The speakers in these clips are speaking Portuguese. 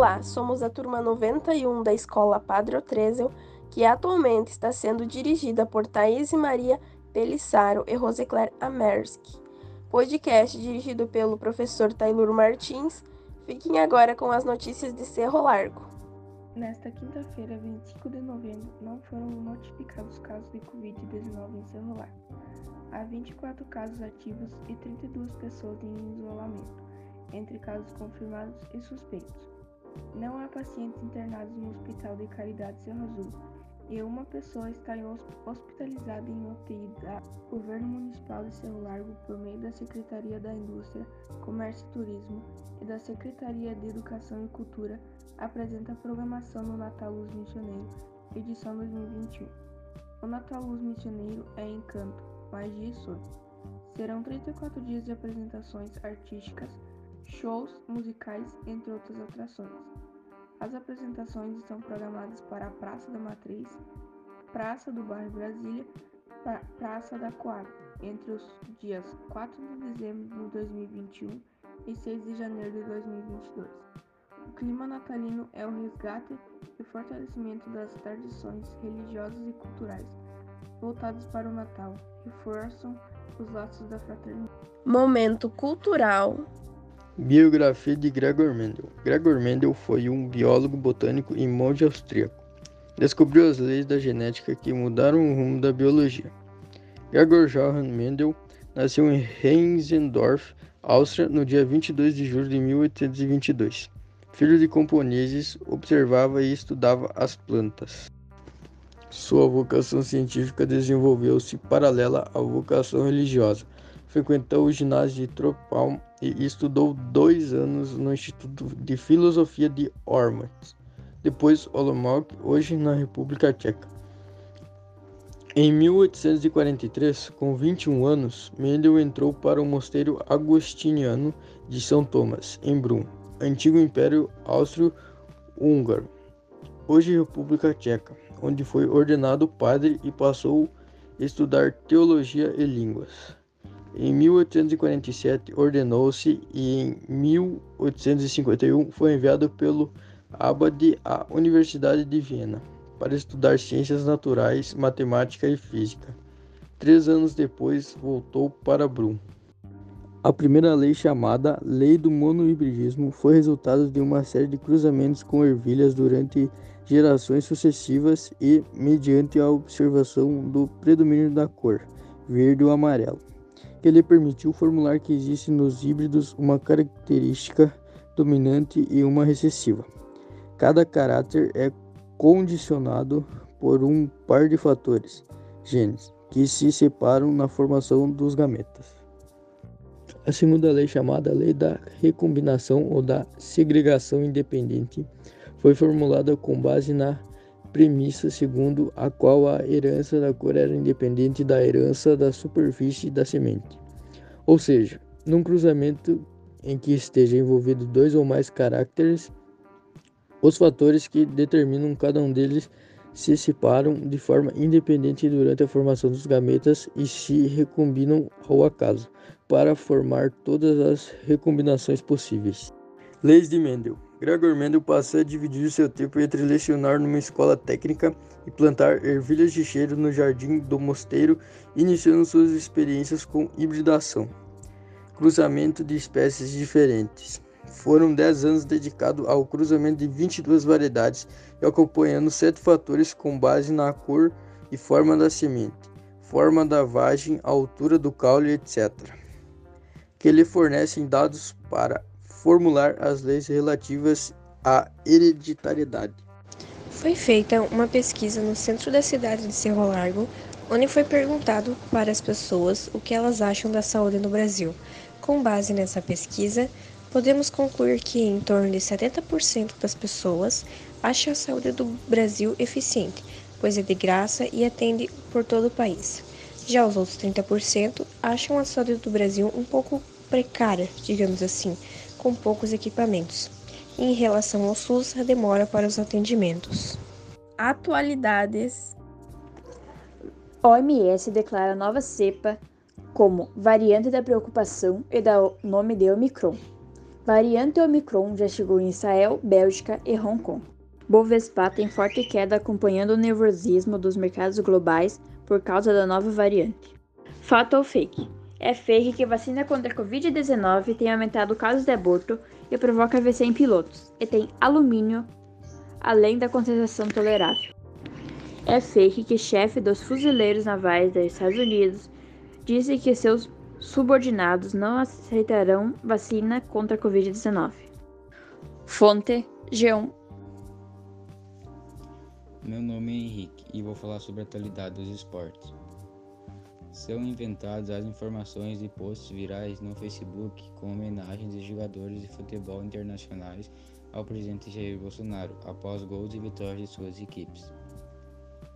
Olá, somos a turma 91 da Escola Padre Otrezel, que atualmente está sendo dirigida por Thaís e Maria Pelissaro e Rosecler Amersky. Podcast dirigido pelo professor Taylor Martins. Fiquem agora com as notícias de Cerro Largo. Nesta quinta-feira, 25 de novembro, não foram notificados casos de Covid-19 em Cerro Largo. Há 24 casos ativos e 32 pessoas em isolamento, entre casos confirmados e suspeitos. Não há pacientes internados no Hospital de Caridade Cerro Azul e uma pessoa está hospitalizada em UTI da Governo Municipal de Cerro Largo por meio da Secretaria da Indústria, Comércio e Turismo e da Secretaria de Educação e Cultura apresenta a programação no Natal Luz Missioneiro, edição 2021. O Natal Luz Missioneiro é Encanto, Magia e Sonho. Serão 34 dias de apresentações artísticas, shows musicais, entre outras atrações. As apresentações estão programadas para a Praça da Matriz, Praça do Bairro Brasília, pra Praça da Coab, entre os dias 4 de dezembro de 2021 e 6 de janeiro de 2022. O clima natalino é o resgate e fortalecimento das tradições religiosas e culturais voltadas para o Natal, reforçam os laços da fraternidade. Momento cultural Biografia de Gregor Mendel. Gregor Mendel foi um biólogo botânico e monge austríaco. Descobriu as leis da genética que mudaram o rumo da biologia. Gregor Johann Mendel nasceu em Heizendorf, Áustria, no dia 22 de julho de 1822. Filho de camponeses, observava e estudava as plantas. Sua vocação científica desenvolveu-se paralela à vocação religiosa. Frequentou o ginásio de Tropalm e estudou dois anos no Instituto de Filosofia de Ormuz, depois Olomouc, hoje na República Tcheca. Em 1843, com 21 anos, Mendel entrou para o mosteiro agostiniano de São Tomás, em Brum, antigo Império Austro-Húngaro, hoje República Tcheca, onde foi ordenado padre e passou a estudar teologia e línguas. Em 1847 ordenou-se e em 1851 foi enviado pelo Abade à Universidade de Viena para estudar ciências naturais, matemática e física. Três anos depois voltou para Brum. A primeira lei, chamada Lei do Monohibridismo, foi resultado de uma série de cruzamentos com ervilhas durante gerações sucessivas e mediante a observação do predomínio da cor, verde ou amarelo que lhe permitiu formular que existe nos híbridos uma característica dominante e uma recessiva. Cada caráter é condicionado por um par de fatores, genes, que se separam na formação dos gametas. A segunda lei, chamada Lei da Recombinação ou da Segregação Independente, foi formulada com base na premissa segundo a qual a herança da cor era independente da herança da superfície da semente. Ou seja, num cruzamento em que esteja envolvido dois ou mais caracteres, os fatores que determinam cada um deles se separam de forma independente durante a formação dos gametas e se recombinam ao acaso, para formar todas as recombinações possíveis. Leis de Mendel Gregor Mendel passou a dividir seu tempo entre lecionar numa escola técnica e plantar ervilhas de cheiro no jardim do mosteiro, iniciando suas experiências com hibridação, cruzamento de espécies diferentes. Foram 10 anos dedicados ao cruzamento de 22 variedades e acompanhando sete fatores com base na cor e forma da semente, forma da vagem, altura do caule, etc., que lhe fornecem dados para formular as leis relativas à hereditariedade. Foi feita uma pesquisa no centro da cidade de Cerro Largo, onde foi perguntado para as pessoas o que elas acham da saúde no Brasil. Com base nessa pesquisa, podemos concluir que em torno de 70% das pessoas acham a saúde do Brasil eficiente, pois é de graça e atende por todo o país. Já os outros 30% acham a saúde do Brasil um pouco precária, digamos assim, com poucos equipamentos. Em relação ao SUS, a demora para os atendimentos. Atualidades. OMS declara nova cepa como variante da preocupação e dá o nome de Omicron. Variante Omicron já chegou em Israel, Bélgica e Hong Kong. Bovespa tem forte queda acompanhando o nervosismo dos mercados globais por causa da nova variante. Fato ou fake? É fake que vacina contra a Covid-19 tem aumentado casos de aborto e provoca AVC em pilotos, e tem alumínio além da concentração tolerável. É fake que chefe dos fuzileiros navais dos Estados Unidos disse que seus subordinados não aceitarão vacina contra a Covid-19. Fonte G1. Meu nome é Henrique e vou falar sobre a atualidade dos esportes. São inventados as informações de posts virais no Facebook com homenagens de jogadores de futebol internacionais ao presidente Jair Bolsonaro após gols e vitórias de suas equipes.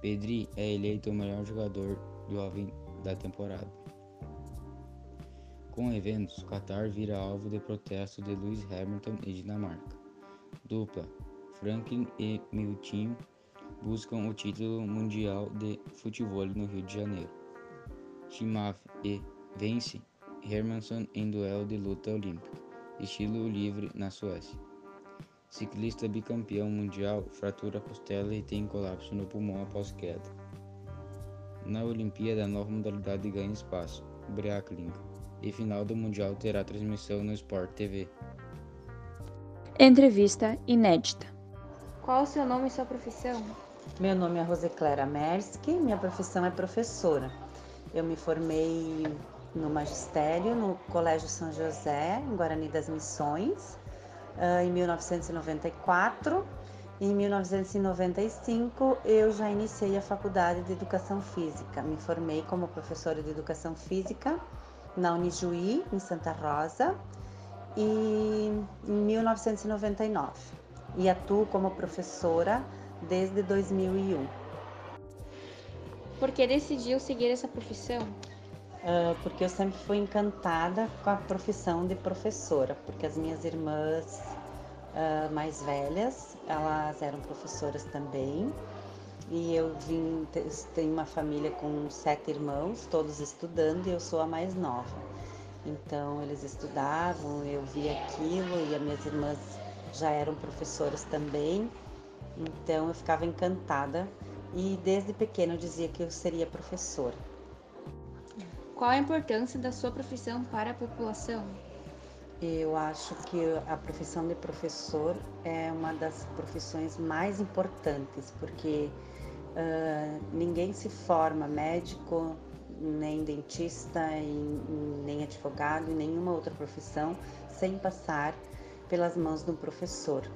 Pedri é eleito o melhor jogador jovem da temporada. Com eventos, Qatar vira alvo de protesto de Lewis Hamilton e Dinamarca. Dupla: Franklin e Miltinho buscam o título mundial de futebol no Rio de Janeiro. Chimaf e vence Hermansson em duelo de luta olímpica, estilo livre na Suécia. Ciclista bicampeão mundial fratura a costela e tem colapso no pulmão após queda. Na Olimpíada, a nova modalidade ganha espaço, breakling e final do Mundial terá transmissão no Sport TV. Entrevista inédita. Qual o seu nome e sua profissão? Meu nome é Roseclara Mersky, minha profissão é professora. Eu me formei no magistério no Colégio São José, em Guarani das Missões, em 1994. Em 1995, eu já iniciei a faculdade de Educação Física. Me formei como professora de Educação Física na Unijuí, em Santa Rosa, e em 1999. E atuo como professora desde 2001. Por que decidiu seguir essa profissão? Uh, porque eu sempre fui encantada com a profissão de professora, porque as minhas irmãs uh, mais velhas, elas eram professoras também, e eu vim, tenho uma família com sete irmãos, todos estudando, e eu sou a mais nova. Então eles estudavam, eu via aquilo e as minhas irmãs já eram professoras também. Então eu ficava encantada e desde pequena eu dizia que eu seria professora. Qual a importância da sua profissão para a população? Eu acho que a profissão de professor é uma das profissões mais importantes, porque Uh, ninguém se forma médico, nem dentista, nem advogado, em nenhuma outra profissão sem passar pelas mãos de um professor.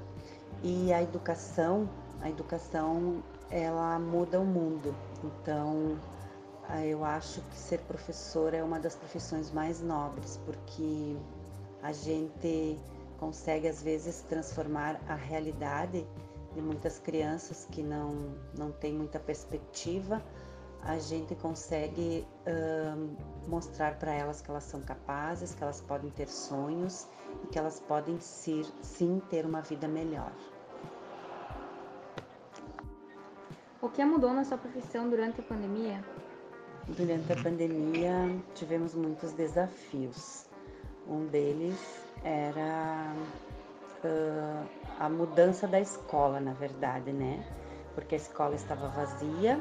E a educação, a educação, ela muda o mundo. Então, eu acho que ser professor é uma das profissões mais nobres, porque a gente consegue às vezes transformar a realidade de muitas crianças que não, não têm muita perspectiva, a gente consegue mostrar para elas que elas são capazes, que elas podem ter sonhos e que elas podem sim, sim ter uma vida melhor. O que mudou na sua profissão durante a pandemia? Durante a pandemia tivemos muitos desafios. Um deles era uh, a mudança da escola, na verdade, né? Porque a escola estava vazia,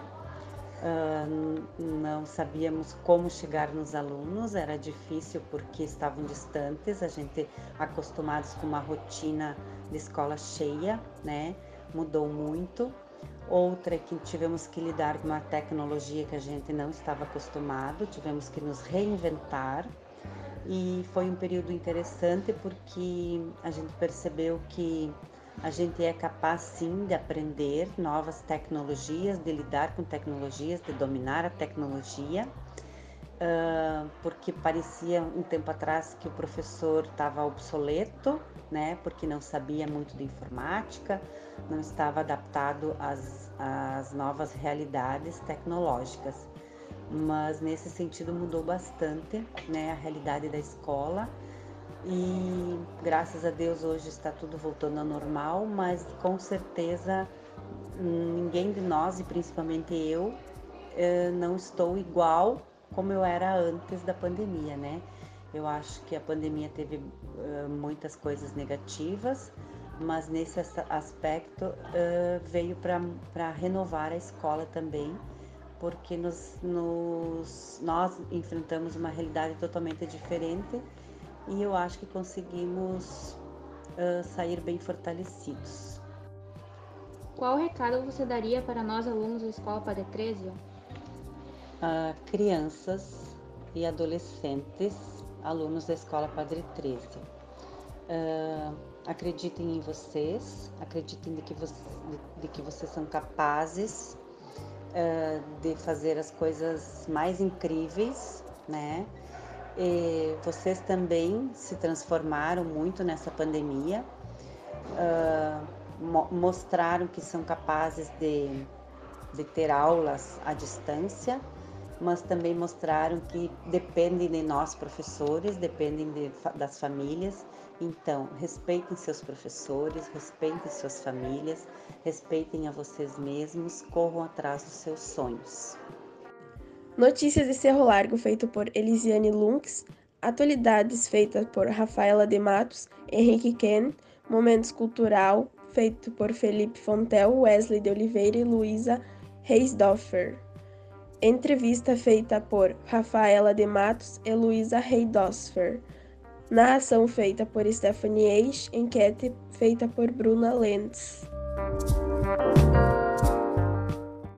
uh, não sabíamos como chegar nos alunos, era difícil porque estavam distantes, a gente acostumados com uma rotina de escola cheia, né? Mudou muito. Outra é que tivemos que lidar com uma tecnologia que a gente não estava acostumado, tivemos que nos reinventar. E foi um período interessante porque a gente percebeu que a gente é capaz sim de aprender novas tecnologias, de lidar com tecnologias, de dominar a tecnologia, uh, porque parecia um tempo atrás que o professor estava obsoleto, né, porque não sabia muito de informática, não estava adaptado às, às novas realidades tecnológicas. Mas nesse sentido mudou bastante, né, a realidade da escola e graças a Deus hoje está tudo voltando ao normal, mas com certeza ninguém de nós, e principalmente eu, eh, não estou igual como eu era antes da pandemia, né? Eu acho que a pandemia teve uh, muitas coisas negativas, mas nesse aspecto uh, veio para renovar a escola também, porque nos, nos, nós enfrentamos uma realidade totalmente diferente e eu acho que conseguimos uh, sair bem fortalecidos. Qual recado você daria para nós alunos da Escola Padre 13? Uh, crianças e adolescentes, alunos da Escola Padre 13. Uh, acreditem em vocês, acreditem de que, você, de, de que vocês são capazes uh, de fazer as coisas mais incríveis, né? E vocês também se transformaram muito nessa pandemia, uh, mo mostraram que são capazes de, de ter aulas à distância, mas também mostraram que dependem de nós professores, dependem de, das famílias. Então, respeitem seus professores, respeitem suas famílias, respeitem a vocês mesmos, corram atrás dos seus sonhos. Notícias de Cerro Largo, feito por Elisiane Lunks. Atualidades, feita por Rafaela de Matos, Henrique Ken. Momentos Cultural, feito por Felipe Fontel, Wesley de Oliveira e Luísa Reisdorfer. Entrevista feita por Rafaela de Matos e Luísa Reidosfer. Narração feita por Stephanie Eich. Enquete feita por Bruna Lentz.